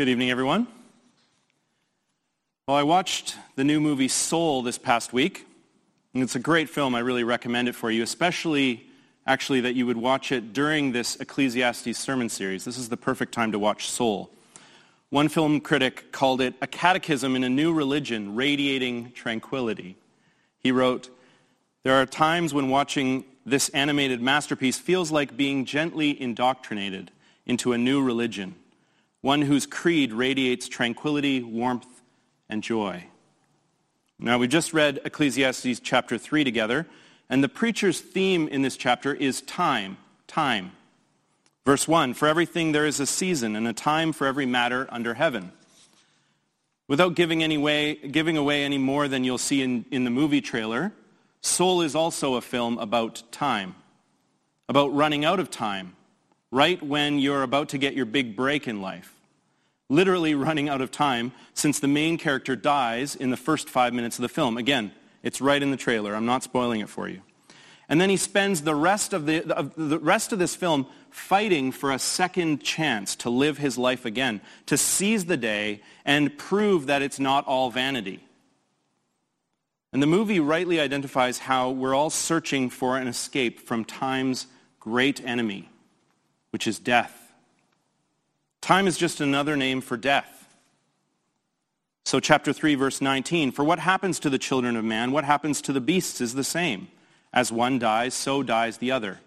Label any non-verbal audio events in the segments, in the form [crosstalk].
Good evening, everyone. Well, I watched the new movie Soul this past week. And it's a great film. I really recommend it for you, especially actually that you would watch it during this Ecclesiastes sermon series. This is the perfect time to watch Soul. One film critic called it a catechism in a new religion radiating tranquility. He wrote, there are times when watching this animated masterpiece feels like being gently indoctrinated into a new religion, one whose creed radiates tranquility, warmth, and joy. Now, we just read Ecclesiastes chapter 3 together, and the preacher's theme in this chapter is time, time. Verse 1, for everything there is a season and a time for every matter under heaven. Without giving, any way, giving away any more than you'll see in, in the movie trailer, Soul is also a film about time, about running out of time, right when you're about to get your big break in life literally running out of time since the main character dies in the first five minutes of the film. Again, it's right in the trailer. I'm not spoiling it for you. And then he spends the rest of, the, of the rest of this film fighting for a second chance to live his life again, to seize the day and prove that it's not all vanity. And the movie rightly identifies how we're all searching for an escape from time's great enemy, which is death. Time is just another name for death. So chapter 3, verse 19, for what happens to the children of man, what happens to the beasts is the same. As one dies, so dies the other.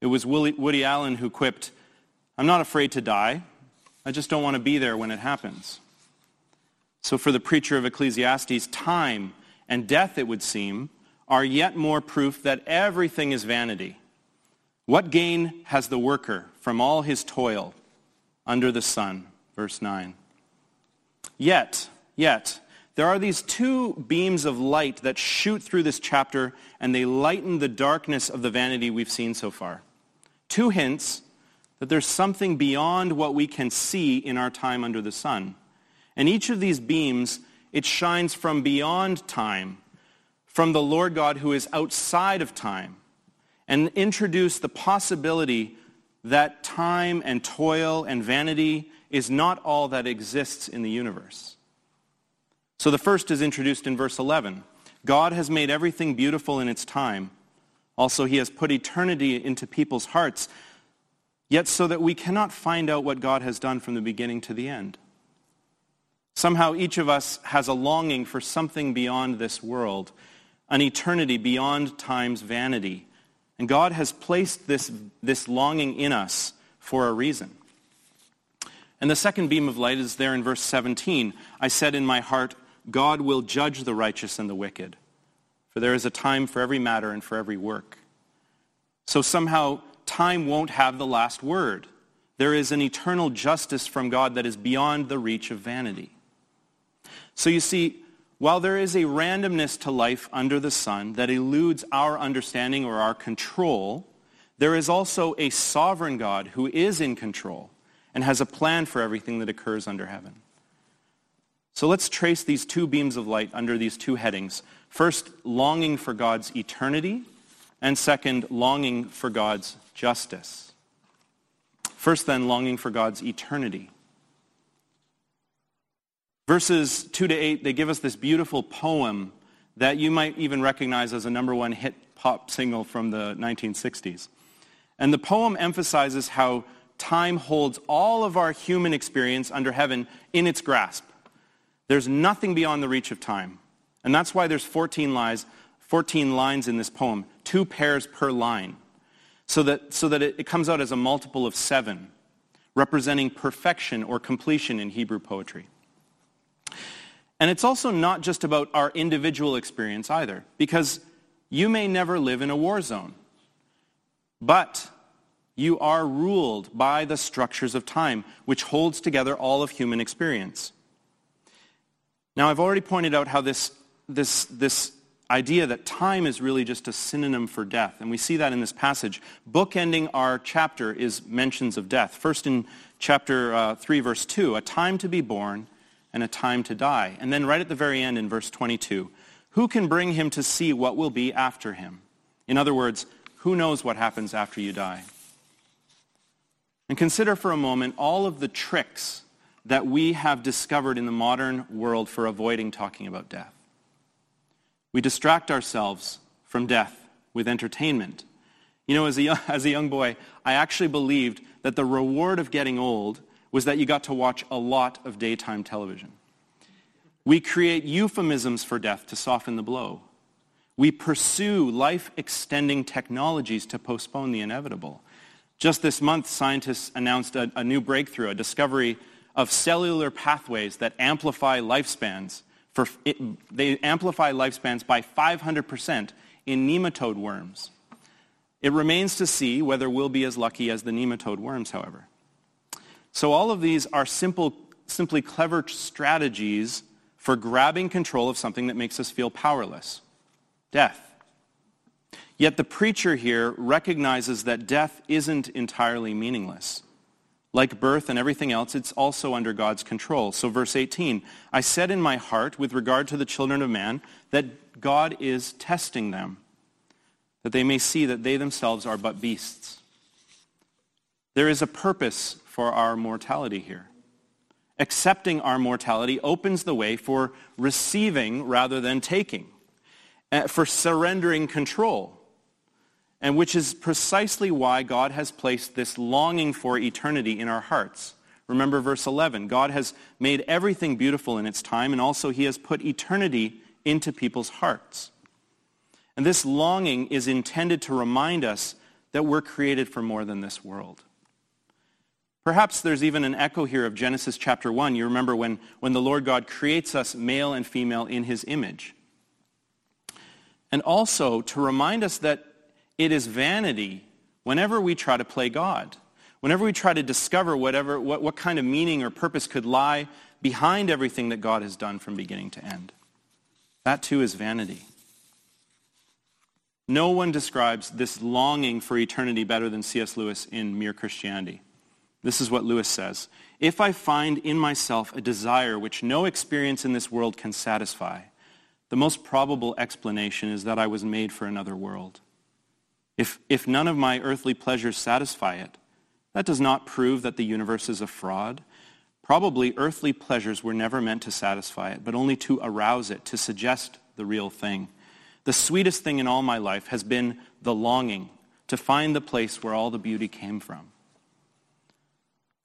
It was Woody Allen who quipped, I'm not afraid to die. I just don't want to be there when it happens. So for the preacher of Ecclesiastes, time and death, it would seem, are yet more proof that everything is vanity. What gain has the worker from all his toil? under the sun. Verse 9. Yet, yet, there are these two beams of light that shoot through this chapter and they lighten the darkness of the vanity we've seen so far. Two hints that there's something beyond what we can see in our time under the sun. And each of these beams, it shines from beyond time, from the Lord God who is outside of time, and introduce the possibility that time and toil and vanity is not all that exists in the universe. So the first is introduced in verse 11. God has made everything beautiful in its time. Also, he has put eternity into people's hearts, yet so that we cannot find out what God has done from the beginning to the end. Somehow each of us has a longing for something beyond this world, an eternity beyond time's vanity, and God has placed this, this longing in us for a reason. And the second beam of light is there in verse 17. I said in my heart, God will judge the righteous and the wicked, for there is a time for every matter and for every work. So somehow time won't have the last word. There is an eternal justice from God that is beyond the reach of vanity. So you see, while there is a randomness to life under the sun that eludes our understanding or our control, there is also a sovereign God who is in control and has a plan for everything that occurs under heaven. So let's trace these two beams of light under these two headings. First, longing for God's eternity, and second, longing for God's justice. First, then, longing for God's eternity. Verses 2 to 8, they give us this beautiful poem that you might even recognize as a number one hit pop single from the 1960s. And the poem emphasizes how time holds all of our human experience under heaven in its grasp. There's nothing beyond the reach of time. And that's why there's 14 lines, 14 lines in this poem, two pairs per line, so that, so that it, it comes out as a multiple of seven, representing perfection or completion in Hebrew poetry. And it's also not just about our individual experience either, because you may never live in a war zone, but you are ruled by the structures of time, which holds together all of human experience. Now, I've already pointed out how this, this, this idea that time is really just a synonym for death, and we see that in this passage. Bookending our chapter is mentions of death. First in chapter uh, 3, verse 2, a time to be born and a time to die. And then right at the very end in verse 22, who can bring him to see what will be after him? In other words, who knows what happens after you die? And consider for a moment all of the tricks that we have discovered in the modern world for avoiding talking about death. We distract ourselves from death with entertainment. You know, as a, young, [laughs] as a young boy, I actually believed that the reward of getting old was that you got to watch a lot of daytime television. We create euphemisms for death to soften the blow. We pursue life-extending technologies to postpone the inevitable. Just this month, scientists announced a, a, new breakthrough, a discovery of cellular pathways that amplify lifespans. For, it, they amplify lifespans by 500% in nematode worms. It remains to see whether we'll be as lucky as the nematode worms, however. So all of these are simple, simply clever strategies for grabbing control of something that makes us feel powerless, death. Yet the preacher here recognizes that death isn't entirely meaningless. Like birth and everything else, it's also under God's control. So verse 18, I said in my heart with regard to the children of man that God is testing them, that they may see that they themselves are but beasts. There is a purpose for our mortality here. Accepting our mortality opens the way for receiving rather than taking, uh, for surrendering control, and which is precisely why God has placed this longing for eternity in our hearts. Remember verse 11. God has made everything beautiful in its time, and also he has put eternity into people's hearts. And this longing is intended to remind us that we're created for more than this world. Perhaps there's even an echo here of Genesis chapter 1. You remember when, when the Lord God creates us male and female in his image. And also to remind us that it is vanity whenever we try to play God. Whenever we try to discover whatever, what, what kind of meaning or purpose could lie behind everything that God has done from beginning to end. That too is vanity. No one describes this longing for eternity better than C.S. Lewis in Mere Christianity. This is what Lewis says. If I find in myself a desire which no experience in this world can satisfy, the most probable explanation is that I was made for another world. If, if none of my earthly pleasures satisfy it, that does not prove that the universe is a fraud. Probably earthly pleasures were never meant to satisfy it, but only to arouse it, to suggest the real thing. The sweetest thing in all my life has been the longing to find the place where all the beauty came from.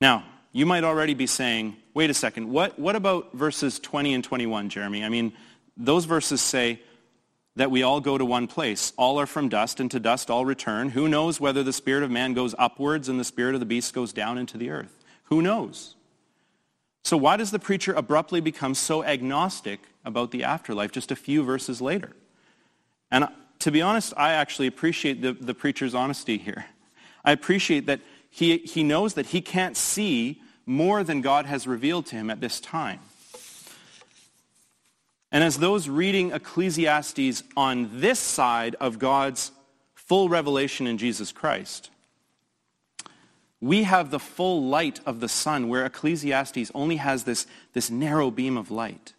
Now, you might already be saying, wait a second, what, what about verses 20 and 21, Jeremy? I mean, those verses say that we all go to one place. All are from dust, and to dust all return. Who knows whether the spirit of man goes upwards and the spirit of the beast goes down into the earth? Who knows? So why does the preacher abruptly become so agnostic about the afterlife just a few verses later? And uh, to be honest, I actually appreciate the, the preacher's honesty here. [laughs] I appreciate that he, he knows that he can't see more than God has revealed to him at this time. And as those reading Ecclesiastes on this side of God's full revelation in Jesus Christ, we have the full light of the sun where Ecclesiastes only has this, this narrow beam of light.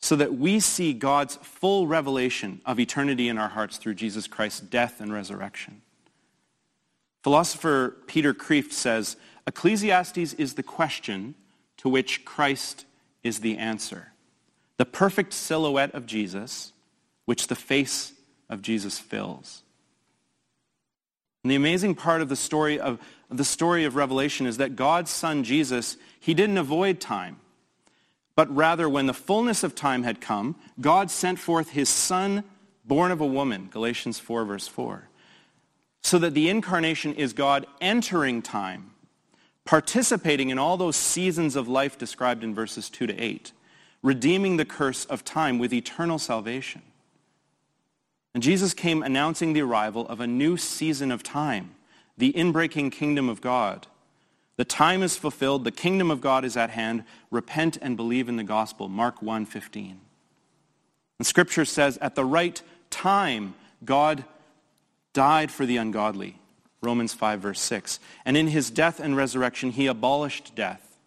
So that we see God's full revelation of eternity in our hearts through Jesus Christ's death and resurrection. Philosopher Peter Kreeft says, Ecclesiastes is the question to which Christ is the answer. The perfect silhouette of Jesus, which the face of Jesus fills. And the amazing part of the story of the story of Revelation is that God's son Jesus, he didn't avoid time. But rather, when the fullness of time had come, God sent forth his son born of a woman, Galatians 4, verse 4 so that the incarnation is God entering time, participating in all those seasons of life described in verses 2 to 8, redeeming the curse of time with eternal salvation. And Jesus came announcing the arrival of a new season of time, the inbreaking kingdom of God. The time is fulfilled, the kingdom of God is at hand. Repent and believe in the gospel. Mark 1:15. And scripture says at the right time God died for the ungodly. Romans 5, verse 6. And in his death and resurrection, he abolished death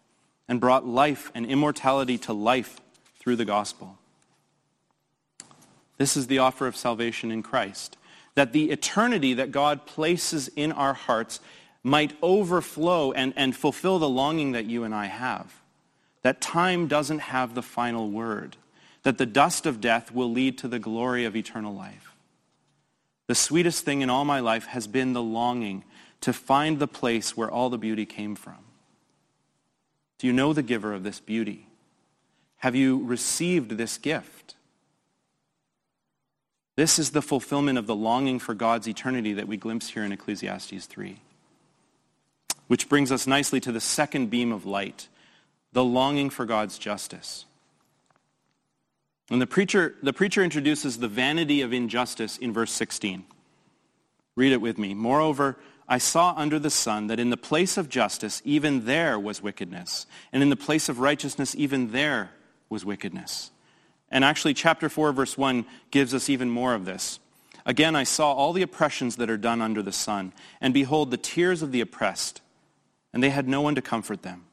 and brought life and immortality to life through the gospel. This is the offer of salvation in Christ. That the eternity that God places in our hearts might overflow and, and fulfill the longing that you and I have. That time doesn't have the final word. That the dust of death will lead to the glory of eternal life. The sweetest thing in all my life has been the longing to find the place where all the beauty came from. Do you know the giver of this beauty? Have you received this gift? This is the fulfillment of the longing for God's eternity that we glimpse here in Ecclesiastes 3. Which brings us nicely to the second beam of light, the longing for God's justice. And the preacher, the preacher introduces the vanity of injustice in verse 16. Read it with me. Moreover, I saw under the sun that in the place of justice, even there was wickedness. And in the place of righteousness, even there was wickedness. And actually, chapter 4, verse 1 gives us even more of this. Again, I saw all the oppressions that are done under the sun. And behold, the tears of the oppressed. And they had no one to comfort them.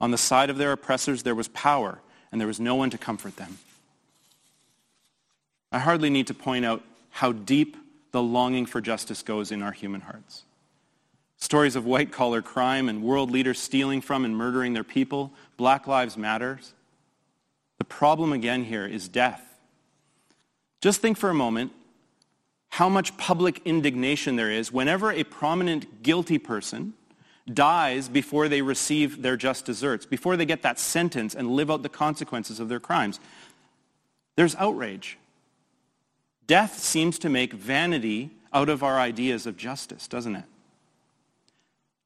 On the side of their oppressors, there was power, and there was no one to comfort them. I hardly need to point out how deep the longing for justice goes in our human hearts. Stories of white-collar crime and world leaders stealing from and murdering their people, Black Lives Matters. The problem again here is death. Just think for a moment how much public indignation there is whenever a prominent guilty person dies before they receive their just deserts, before they get that sentence and live out the consequences of their crimes. There's outrage. Death seems to make vanity out of our ideas of justice, doesn't it?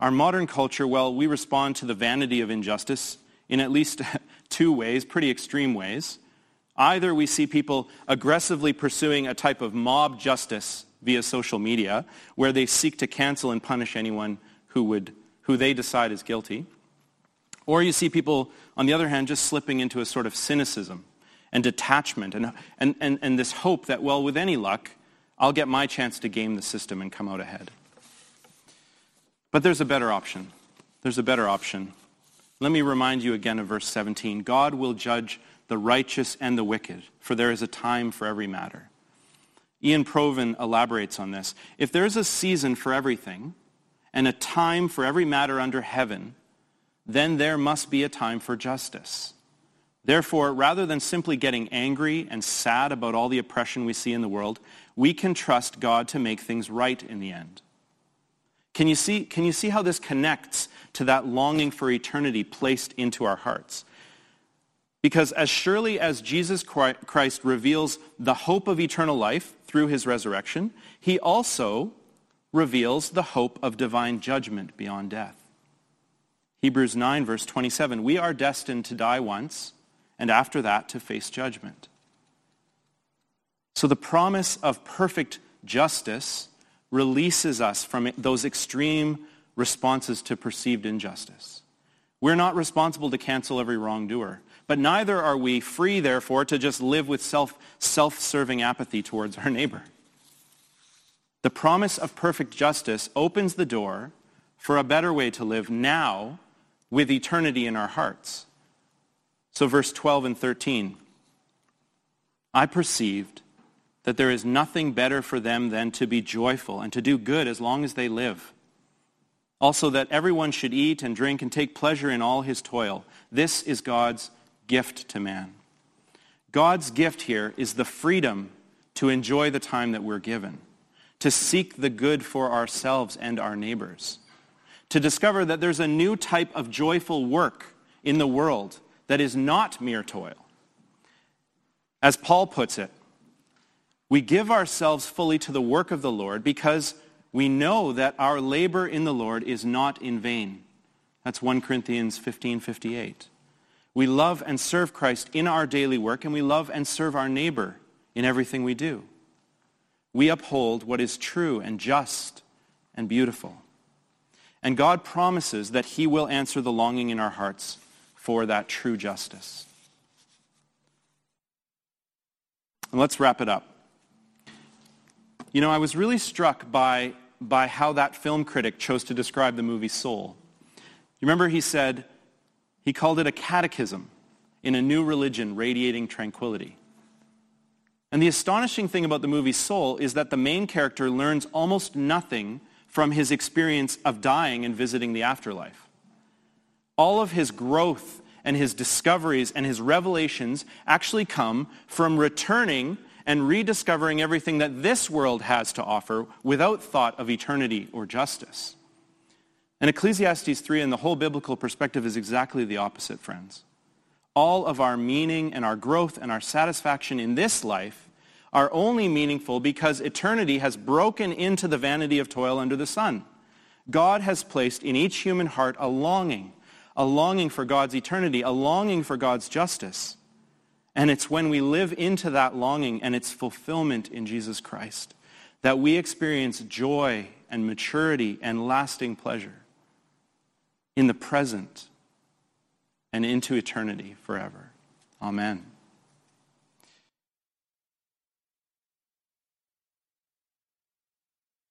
Our modern culture, well, we respond to the vanity of injustice in at least [laughs] two ways, pretty extreme ways. Either we see people aggressively pursuing a type of mob justice via social media, where they seek to cancel and punish anyone who, would, who they decide is guilty. Or you see people, on the other hand, just slipping into a sort of cynicism and detachment and, and, and, and this hope that, well, with any luck, I'll get my chance to game the system and come out ahead. But there's a better option. There's a better option. Let me remind you again of verse 17. God will judge the righteous and the wicked, for there is a time for every matter. Iain Provan elaborates on this. If there's a season for everything and a time for every matter under heaven, then there must be a time for justice. Therefore, rather than simply getting angry and sad about all the oppression we see in the world, we can trust God to make things right in the end. Can you see, can you see how this connects to that longing for eternity placed into our hearts? Because as surely as Jesus Christ reveals the hope of eternal life through his resurrection, he also reveals the hope of divine judgment beyond death. Hebrews 9, verse 27, we are destined to die once, and after that to face judgment. So the promise of perfect justice releases us from those extreme responses to perceived injustice. We're not responsible to cancel every wrongdoer, but neither are we free, therefore, to just live with self, self-serving apathy towards our neighbor. The promise of perfect justice opens the door for a better way to live now with eternity in our hearts. So verse 12 and 13. I perceived that there is nothing better for them than to be joyful and to do good as long as they live. Also that everyone should eat and drink and take pleasure in all his toil. This is God's gift to man. God's gift here is the freedom to enjoy the time that we're given, to seek the good for ourselves and our neighbors, to discover that there's a new type of joyful work in the world that is not mere toil. As Paul puts it, we give ourselves fully to the work of the Lord because we know that our labor in the Lord is not in vain. That's 1 Corinthians 15:58. We love and serve Christ in our daily work and we love and serve our neighbor in everything we do. We uphold what is true and just and beautiful. And God promises that he will answer the longing in our hearts for that true justice. And let's wrap it up. You know, I was really struck by, by how that film critic chose to describe the movie Soul. You remember he said, he called it a catechism in a new religion radiating tranquility. And the astonishing thing about the movie Soul is that the main character learns almost nothing from his experience of dying and visiting the afterlife. All of his growth and his discoveries and his revelations actually come from returning and rediscovering everything that this world has to offer without thought of eternity or justice. And Ecclesiastes 3 and the whole biblical perspective is exactly the opposite, friends. All of our meaning and our growth and our satisfaction in this life are only meaningful because eternity has broken into the vanity of toil under the sun. God has placed in each human heart a longing, a longing for God's eternity, a longing for God's justice. And it's when we live into that longing and its fulfillment in Jesus Christ that we experience joy and maturity and lasting pleasure in the present and into eternity forever. Amen.